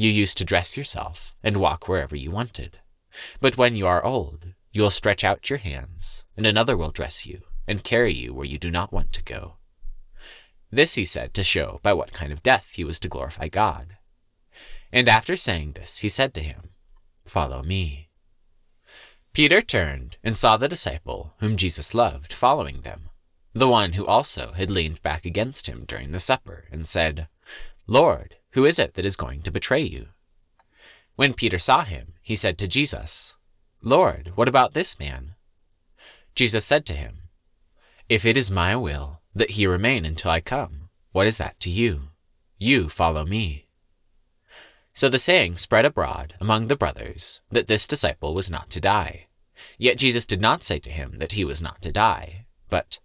you used to dress yourself and walk wherever you wanted. But when you are old, you will stretch out your hands, and another will dress you and carry you where you do not want to go. This he said to show by what kind of death he was to glorify God. And after saying this, he said to him, Follow me. Peter turned and saw the disciple whom Jesus loved following them, the one who also had leaned back against him during the supper, and said, Lord, who is it that is going to betray you? When Peter saw him, he said to Jesus, Lord, what about this man? Jesus said to him, If it is my will that he remain until I come, what is that to you? You follow me. So the saying spread abroad among the brothers that this disciple was not to die. Yet Jesus did not say to him that he was not to die, but,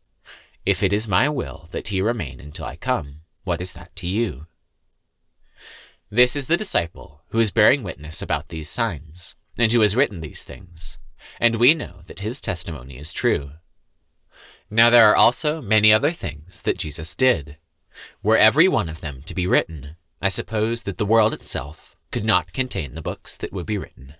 If it is my will that he remain until I come, what is that to you? This is the disciple who is bearing witness about these signs, and who has written these things, and we know that his testimony is true. Now there are also many other things that Jesus did. Were every one of them to be written, I suppose that the world itself could not contain the books that would be written.